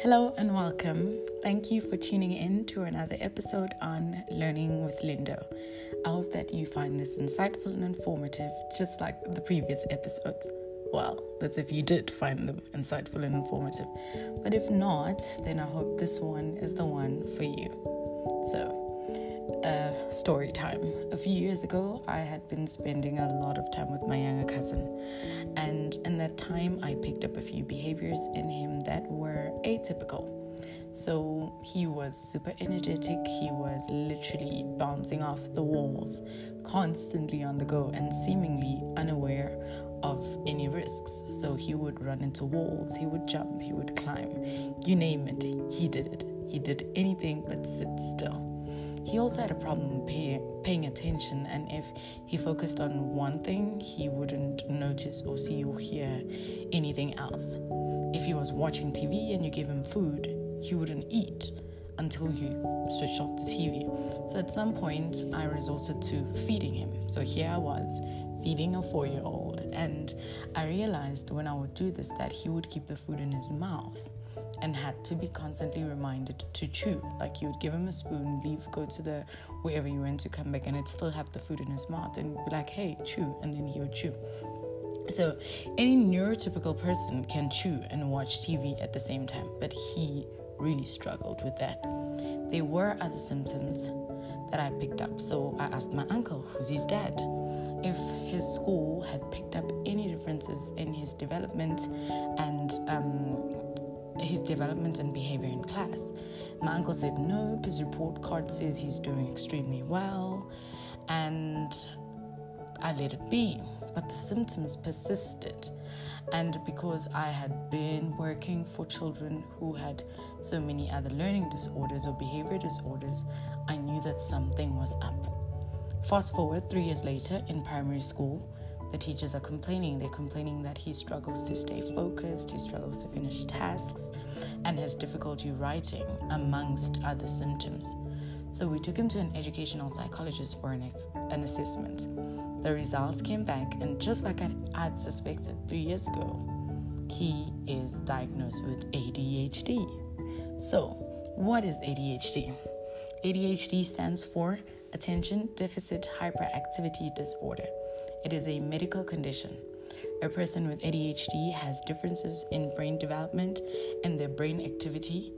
Hello and welcome. Thank you for tuning in to another episode on Learning with Lindo. I hope that you find this insightful and informative, just like the previous episodes. Well, that's if you did find them insightful and informative. But if not, then I hope this one is the one for you. So, story time. A few years ago, I had been spending a lot of time with my younger cousin, and in that time, I picked up a few behaviors in him that were atypical. So he was super energetic, he was literally bouncing off the walls, constantly on the go, and seemingly unaware of any risks. So he would run into walls, he would jump, he would climb, you name it, he did it. He did anything but sit still. He also had a problem pay, paying attention, and if he focused on one thing, he wouldn't notice or see or hear anything else. If he was watching TV and you gave him food, he wouldn't eat until you switched off the TV. So at some point, I resorted to feeding him. So here I was feeding a four year old, and I realized when I would do this that he would keep the food in his mouth and had to be constantly reminded to chew. Like you would give him a spoon, leave, go to the wherever you went to come back, and it'd still have the food in his mouth, and be like, "Hey, chew," and then he would chew. So, any neurotypical person can chew and watch TV at the same time, but he really struggled with that. There were other symptoms that I picked up, so I asked my uncle, who's his dad, if his school had picked up any differences in his development and um, his development and behavior in class. My uncle said no, his report card says he's doing extremely well, and I let it be. But the symptoms persisted. And because I had been working for children who had so many other learning disorders or behavior disorders, I knew that something was up. Fast forward three years later in primary school, the teachers are complaining. They're complaining that he struggles to stay focused, he struggles to finish tasks, and has difficulty writing, amongst other symptoms. So we took him to an educational psychologist for an, ex- an assessment. The results came back, and just like I had suspected three years ago, he is diagnosed with ADHD. So, what is ADHD? ADHD stands for Attention Deficit Hyperactivity Disorder. It is a medical condition. A person with ADHD has differences in brain development and their brain activity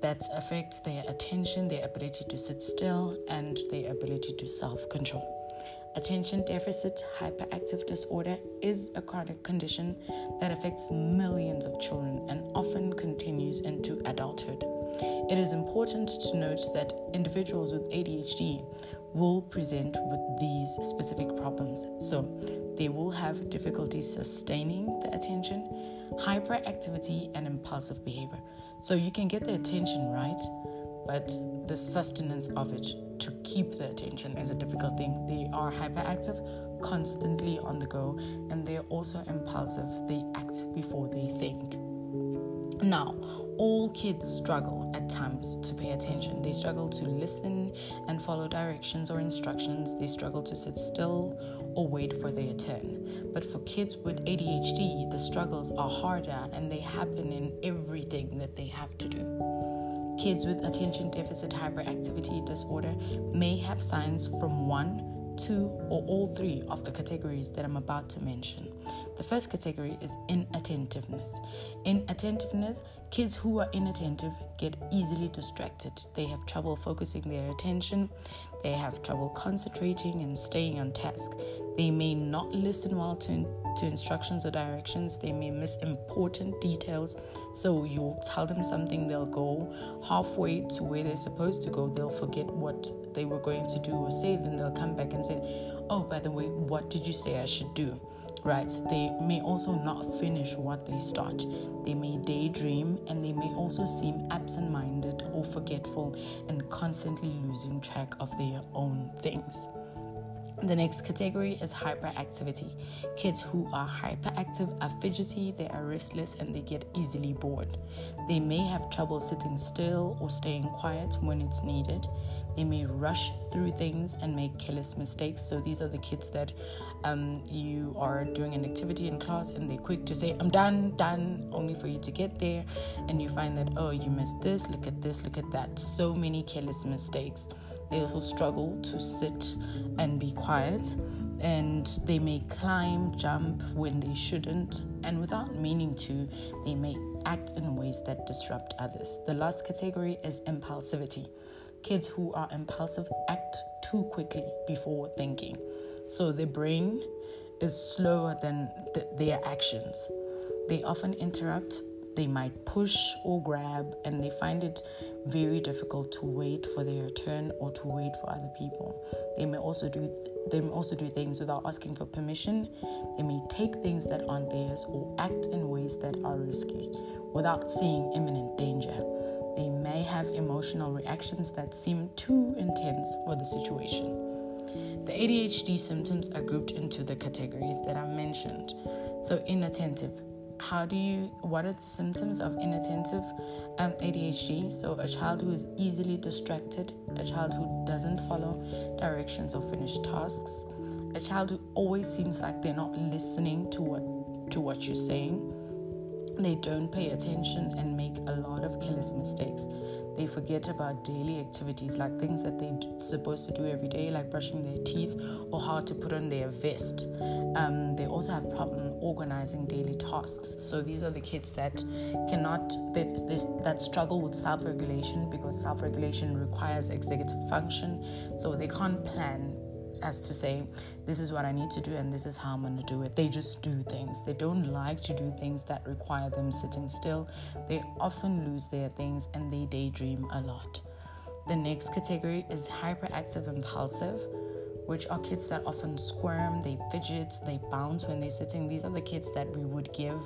that affects their attention, their ability to sit still, and their ability to self control. Attention deficit hyperactive disorder is a chronic condition that affects millions of children and often continues into adulthood. It is important to note that individuals with ADHD will present with these specific problems. So, they will have difficulty sustaining the attention, hyperactivity, and impulsive behavior. So, you can get the attention right, but the sustenance of it to keep the attention is a difficult thing. They are hyperactive, constantly on the go, and they're also impulsive. They act before they think. Now, all kids struggle at times to pay attention. They struggle to listen and follow directions or instructions. They struggle to sit still or wait for their turn. But for kids with ADHD, the struggles are harder and they happen in everything that they have to do. Kids with attention deficit hyperactivity disorder may have signs from one two, or all three of the categories that I'm about to mention. The first category is inattentiveness. Inattentiveness, kids who are inattentive get easily distracted. They have trouble focusing their attention, they have trouble concentrating and staying on task. They may not listen well to, to instructions or directions. They may miss important details. So you'll tell them something, they'll go halfway to where they're supposed to go. They'll forget what they were going to do or say. Then they'll come back and say, Oh, by the way, what did you say I should do? Right? They may also not finish what they start. They may daydream and they may also seem absent minded or forgetful and constantly losing track of their own things. The next category is hyperactivity. Kids who are hyperactive are fidgety, they are restless, and they get easily bored. They may have trouble sitting still or staying quiet when it's needed. They may rush through things and make careless mistakes. So, these are the kids that um, you are doing an activity in class and they're quick to say, I'm done, done, only for you to get there. And you find that, oh, you missed this, look at this, look at that. So many careless mistakes. They also struggle to sit and be quiet, and they may climb, jump when they shouldn't, and without meaning to, they may act in ways that disrupt others. The last category is impulsivity. Kids who are impulsive act too quickly before thinking. So their brain is slower than th- their actions. They often interrupt they might push or grab and they find it very difficult to wait for their turn or to wait for other people. They may also do they may also do things without asking for permission. They may take things that aren't theirs or act in ways that are risky without seeing imminent danger. They may have emotional reactions that seem too intense for the situation. The ADHD symptoms are grouped into the categories that I mentioned. So, inattentive, how do you what are the symptoms of inattentive um, adhd so a child who is easily distracted a child who doesn't follow directions or finish tasks a child who always seems like they're not listening to what to what you're saying. They don't pay attention and make a lot of careless mistakes they forget about daily activities like things that they're supposed to do every day, like brushing their teeth or how to put on their vest. Um, they also have problem organizing daily tasks. So these are the kids that cannot that, that struggle with self-regulation because self-regulation requires executive function. So they can't plan as to say, this is what I need to do and this is how I'm going to do it. They just do things. They don't like to do things that require them sitting still. They often lose their things and they daydream a lot. The next category is hyperactive impulsive, which are kids that often squirm, they fidget, they bounce when they're sitting. These are the kids that we would give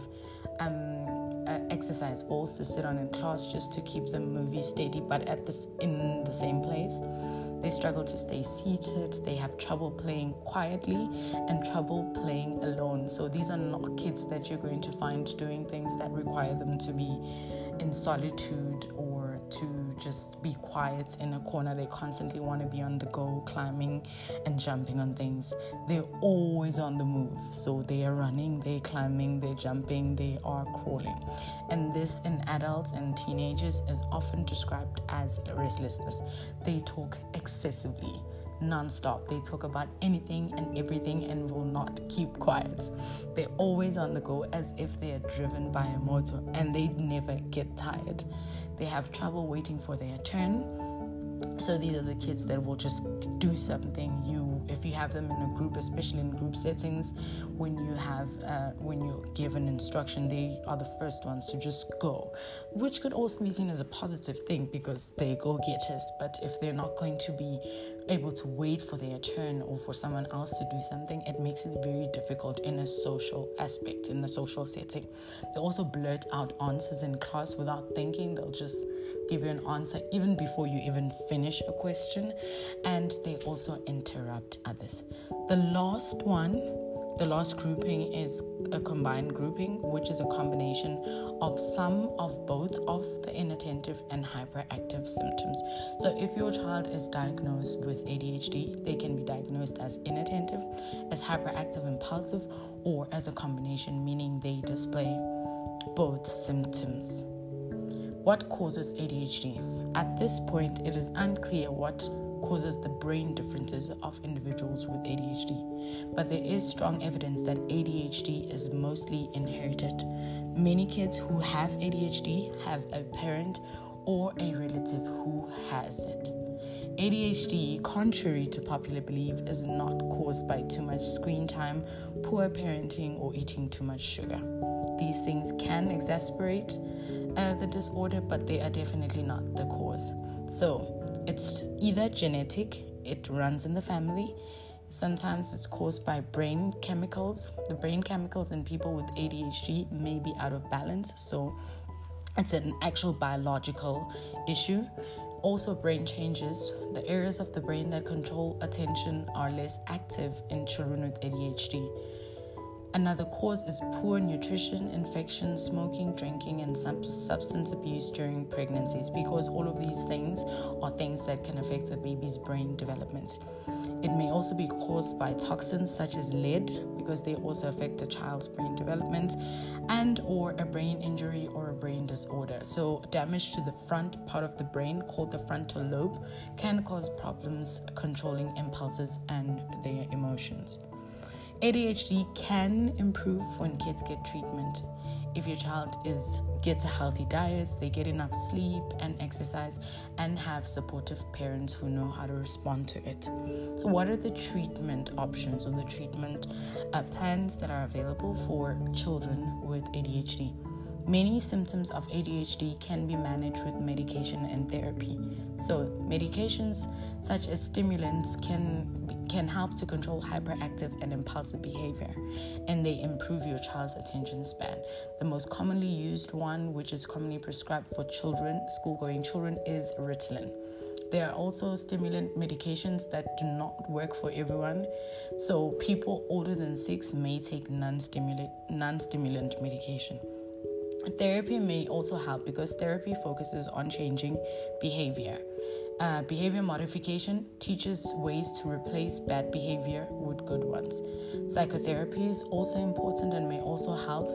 um, uh, exercise balls to sit on in class just to keep them movie steady, but at this in the same place. They struggle to stay seated, they have trouble playing quietly, and trouble playing alone. So, these are not kids that you're going to find doing things that require them to be in solitude or to just be quiet in a corner. They constantly want to be on the go, climbing and jumping on things. They're always on the move. So they are running, they're climbing, they're jumping, they are crawling. And this in adults and teenagers is often described as restlessness. They talk excessively non-stop they talk about anything and everything and will not keep quiet they're always on the go as if they are driven by a motor and they never get tired they have trouble waiting for their turn. So these are the kids that will just do something. You you have them in a group especially in group settings when you have uh, when you give an instruction they are the first ones to just go which could also be seen as a positive thing because they go getters but if they're not going to be able to wait for their turn or for someone else to do something, it makes it very difficult in a social aspect, in a social setting. They also blurt out answers in class without thinking, they'll just give you an answer even before you even finish a question, and they also interrupt others. The last one the last grouping is a combined grouping, which is a combination of some of both of the inattentive and hyperactive symptoms. So, if your child is diagnosed with ADHD, they can be diagnosed as inattentive, as hyperactive impulsive, or as a combination, meaning they display both symptoms. What causes ADHD? At this point, it is unclear what causes the brain differences of individuals with ADHD. But there is strong evidence that ADHD is mostly inherited. Many kids who have ADHD have a parent or a relative who has it. ADHD, contrary to popular belief, is not caused by too much screen time, poor parenting, or eating too much sugar. These things can exacerbate uh, the disorder, but they are definitely not the cause. So, it's either genetic, it runs in the family. Sometimes it's caused by brain chemicals. The brain chemicals in people with ADHD may be out of balance, so it's an actual biological issue. Also, brain changes. The areas of the brain that control attention are less active in children with ADHD. Another cause is poor nutrition, infection, smoking, drinking, and sub- substance abuse during pregnancies because all of these things are things that can affect a baby's brain development. It may also be caused by toxins such as lead because they also affect a child's brain development and or a brain injury or a brain disorder. So damage to the front part of the brain called the frontal lobe can cause problems controlling impulses and their emotions. ADHD can improve when kids get treatment. If your child is gets a healthy diet, they get enough sleep and exercise, and have supportive parents who know how to respond to it. So, what are the treatment options or the treatment uh, plans that are available for children with ADHD? Many symptoms of ADHD can be managed with medication and therapy. So, medications such as stimulants can can help to control hyperactive and impulsive behavior, and they improve your child's attention span. The most commonly used one, which is commonly prescribed for children, school-going children, is Ritalin. There are also stimulant medications that do not work for everyone. So people older than 6 may take non-stimulant medication. Therapy may also help because therapy focuses on changing behavior. Uh, behavior modification teaches ways to replace bad behavior with good ones. Psychotherapy is also important and may also help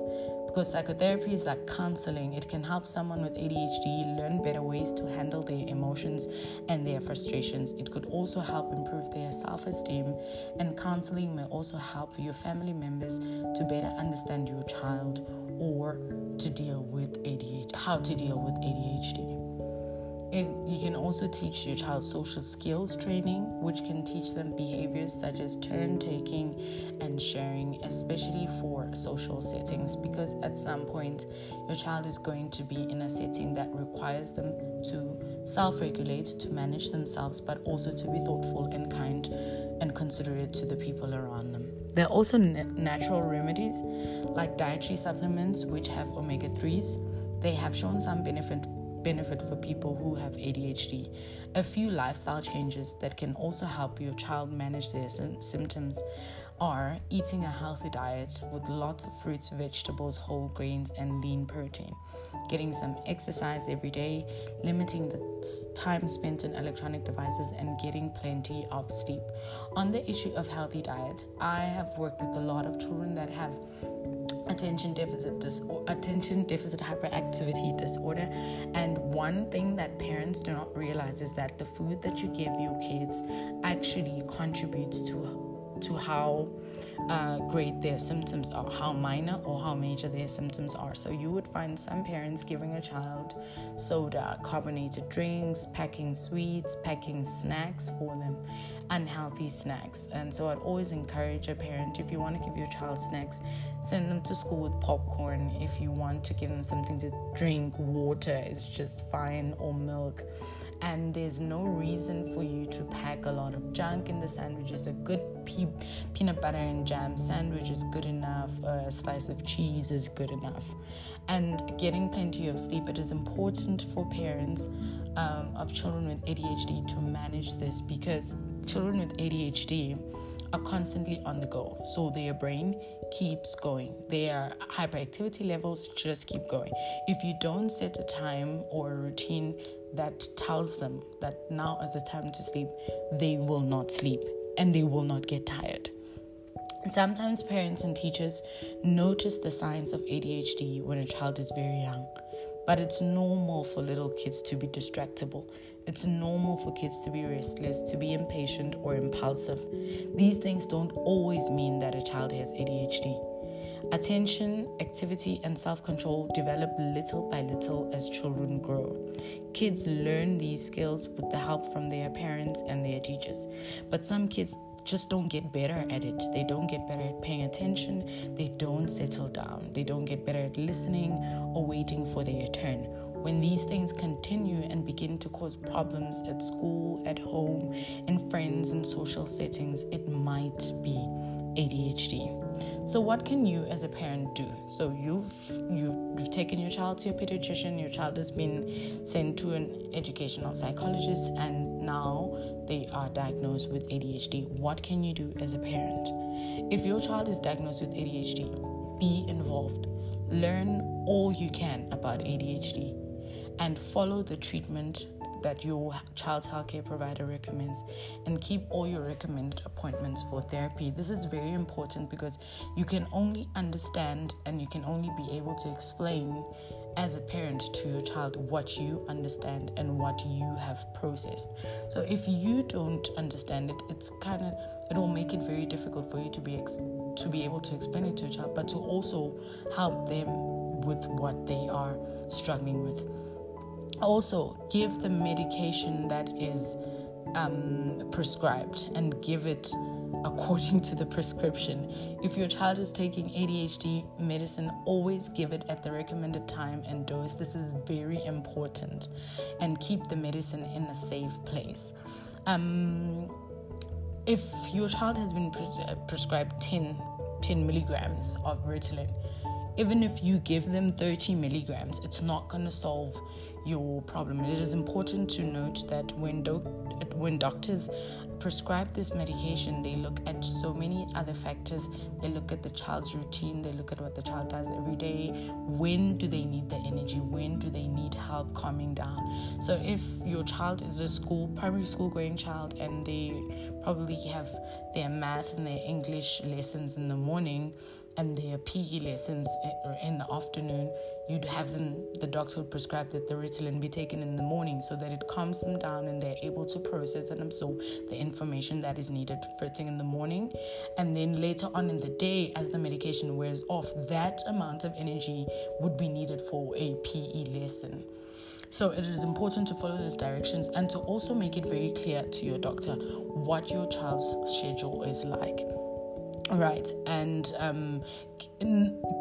because psychotherapy is like counseling. It can help someone with ADHD learn better ways to handle their emotions and their frustrations. It could also help improve their self esteem, and counseling may also help your family members to better understand your child or to deal with ADHD, how to deal with ADHD. And you can also teach your child social skills training, which can teach them behaviors such as turn taking and sharing, especially for social settings, because at some point your child is going to be in a setting that requires them to self regulate, to manage themselves, but also to be thoughtful and kind and considerate to the people around them. There are also natural remedies like dietary supplements, which have omega 3s. They have shown some benefit benefit for people who have ADHD. A few lifestyle changes that can also help your child manage their symptoms are eating a healthy diet with lots of fruits, vegetables, whole grains, and lean protein, getting some exercise every day, limiting the time spent on electronic devices, and getting plenty of sleep. On the issue of healthy diet, I have worked with a lot of children that have attention deficit disorder, attention deficit hyperactivity disorder and one thing that parents do not realize is that the food that you give your kids actually contributes to to how uh, great their symptoms are, how minor or how major their symptoms are. So you would find some parents giving a child soda, carbonated drinks, packing sweets, packing snacks for them, unhealthy snacks. And so I'd always encourage a parent if you want to give your child snacks, send them to school with popcorn. If you want to give them something to drink, water is just fine, or milk. And there's no reason for you to pack a lot of junk in the sandwiches. A good pe- peanut butter and jam sandwich is good enough, a slice of cheese is good enough. And getting plenty of sleep, it is important for parents um, of children with ADHD to manage this because children with ADHD are constantly on the go. So their brain keeps going. Their hyperactivity levels just keep going. If you don't set a time or a routine that tells them that now is the time to sleep, they will not sleep and they will not get tired. Sometimes parents and teachers notice the signs of ADHD when a child is very young, but it's normal for little kids to be distractible. It's normal for kids to be restless, to be impatient, or impulsive. These things don't always mean that a child has ADHD. Attention, activity, and self control develop little by little as children grow. Kids learn these skills with the help from their parents and their teachers. But some kids just don't get better at it. They don't get better at paying attention. They don't settle down. They don't get better at listening or waiting for their turn. When these things continue and begin to cause problems at school, at home, in friends and social settings, it might be ADHD. So what can you as a parent do? So you've you've, you've taken your child to a pediatrician, your child has been sent to an educational psychologist and now they are diagnosed with ADHD. What can you do as a parent? If your child is diagnosed with ADHD, be involved. Learn all you can about ADHD and follow the treatment that your child's healthcare provider recommends and keep all your recommended appointments for therapy. This is very important because you can only understand and you can only be able to explain as a parent to your child what you understand and what you have processed. So if you don't understand it, it's kind of it will make it very difficult for you to be ex- to be able to explain it to your child, but to also help them with what they are struggling with also give the medication that is um, prescribed and give it according to the prescription. If your child is taking ADHD medicine, always give it at the recommended time and dose. This is very important. And keep the medicine in a safe place. Um, if your child has been pre- uh, prescribed 10, 10 milligrams of Ritalin, even if you give them 30 milligrams, it's not going to solve your problem. It is important to note that when, when doctors prescribe this medication, they look at so many other factors. They look at the child's routine, they look at what the child does every day. When do they need the energy? When do they need help calming down? So, if your child is a school, primary school going child, and they probably have their math and their English lessons in the morning and their PE lessons uh, in the afternoon, you'd have them, the doctor would prescribe that the Ritalin be taken in the morning so that it calms them down and they're able to process and absorb the information that is needed first thing in the morning. And then later on in the day, as the medication wears off, that amount of energy would be needed for a PE lesson. So it is important to follow those directions and to also make it very clear to your doctor what your child's schedule is like right and um,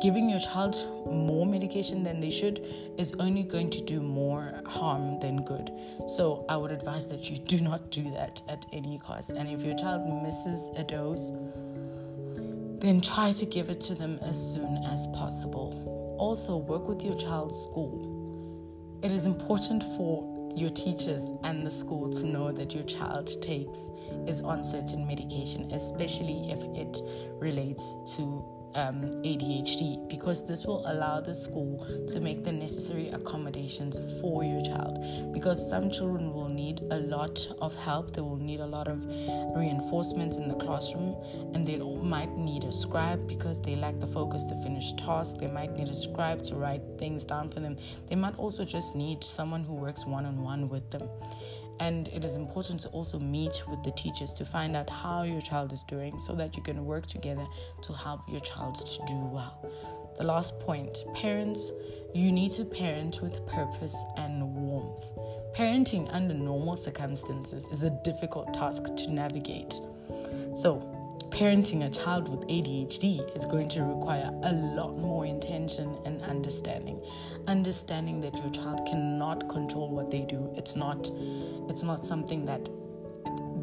giving your child more medication than they should is only going to do more harm than good. So i would advise that you do not do that at any cost. And if your child misses a dose then try to give it to them as soon as possible. Also work with your child's school. It is important for your teachers and the school to know that your child takes is on certain medication, especially if it relates to um, ADHD because this will allow the school to make the necessary accommodations for your child. Because some children will need a lot of help, they will need a lot of reinforcements in the classroom, and they might need a scribe because they lack the focus to finish tasks. They might need a scribe to write things down for them. They might also just need someone who works one on one with them. And it is important to also meet with the teachers to find out how your child is doing so that you can work together to help your child to do well. The last point parents, you need to parent with purpose and warmth. Parenting under normal circumstances is a difficult task to navigate. So, parenting a child with ADHD is going to require a lot more intention and understanding. Understanding that your child cannot control what they do. It's not it's not something that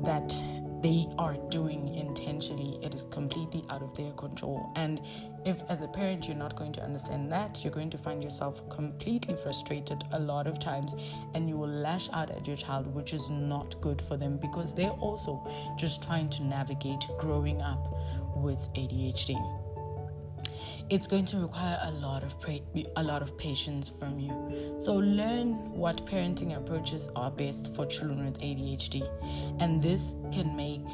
that they are doing intentionally. It is completely out of their control. And if, as a parent, you're not going to understand that, you're going to find yourself completely frustrated a lot of times and you will lash out at your child, which is not good for them because they're also just trying to navigate growing up with ADHD it's going to require a lot of pra- a lot of patience from you. So learn what parenting approaches are best for children with ADHD, and this can make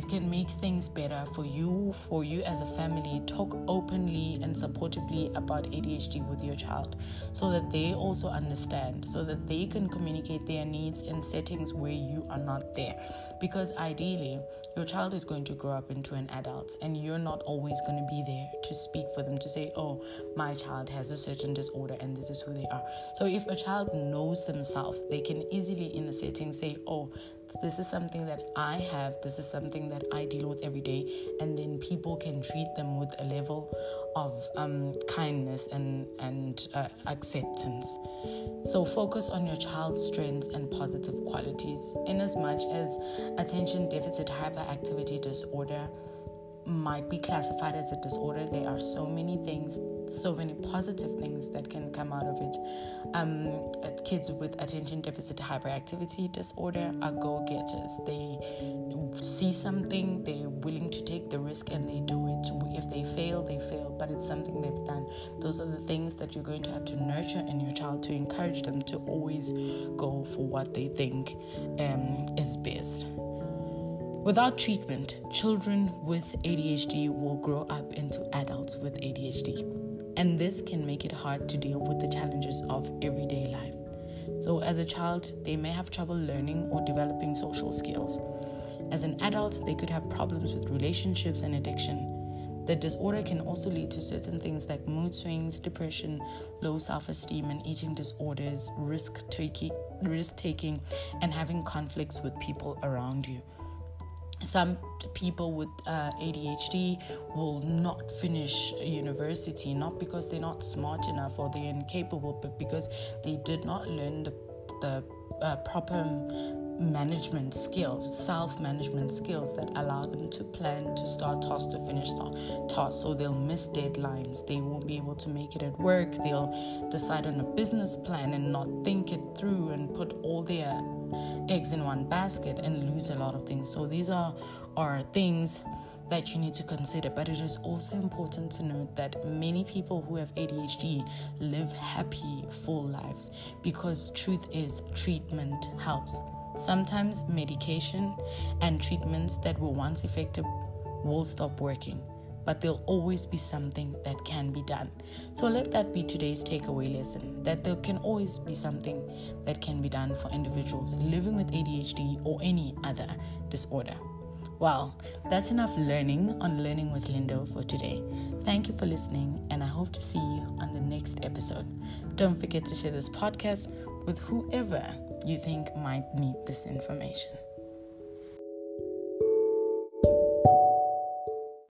it can make things better for you, for you as a family. Talk openly and supportively about ADHD with your child so that they also understand, so that they can communicate their needs in settings where you are not there. Because ideally, your child is going to grow up into an adult and you're not always going to be there to speak for them to say, oh, my child has a certain disorder and this is who they are. So if a child knows themselves, they can easily in a setting say, oh, this is something that I have, this is something that I deal with every day, and then people can treat them with a level of um, kindness and, and uh, acceptance. So, focus on your child's strengths and positive qualities. In as much as attention deficit hyperactivity disorder might be classified as a disorder. There are so many things, so many positive things that can come out of it. Um, kids with attention deficit hyperactivity disorder are go getters. They see something, they're willing to take the risk and they do it. If they fail, they fail, but it's something they've done. Those are the things that you're going to have to nurture in your child to encourage them to always go for what they think um, is best. Without treatment, children with ADHD will grow up into adults with ADHD, and this can make it hard to deal with the challenges of everyday life. So, as a child, they may have trouble learning or developing social skills. As an adult, they could have problems with relationships and addiction. The disorder can also lead to certain things like mood swings, depression, low self-esteem, and eating disorders, risk taking, risk taking, and having conflicts with people around you some people with uh, ADHD will not finish university, not because they're not smart enough or they're incapable, but because they did not learn the, the uh, proper management skills, self management skills that allow them to plan to start tasks to finish tasks. So they'll miss deadlines, they won't be able to make it at work, they'll decide on a business plan and not think it through and put all their eggs in one basket and lose a lot of things. So these are are things that you need to consider. But it is also important to note that many people who have ADHD live happy, full lives because truth is treatment helps. Sometimes medication and treatments that were once effective will stop working but there'll always be something that can be done. So let that be today's takeaway lesson that there can always be something that can be done for individuals living with ADHD or any other disorder. Well, that's enough learning on Learning with Lindo for today. Thank you for listening, and I hope to see you on the next episode. Don't forget to share this podcast with whoever you think might need this information.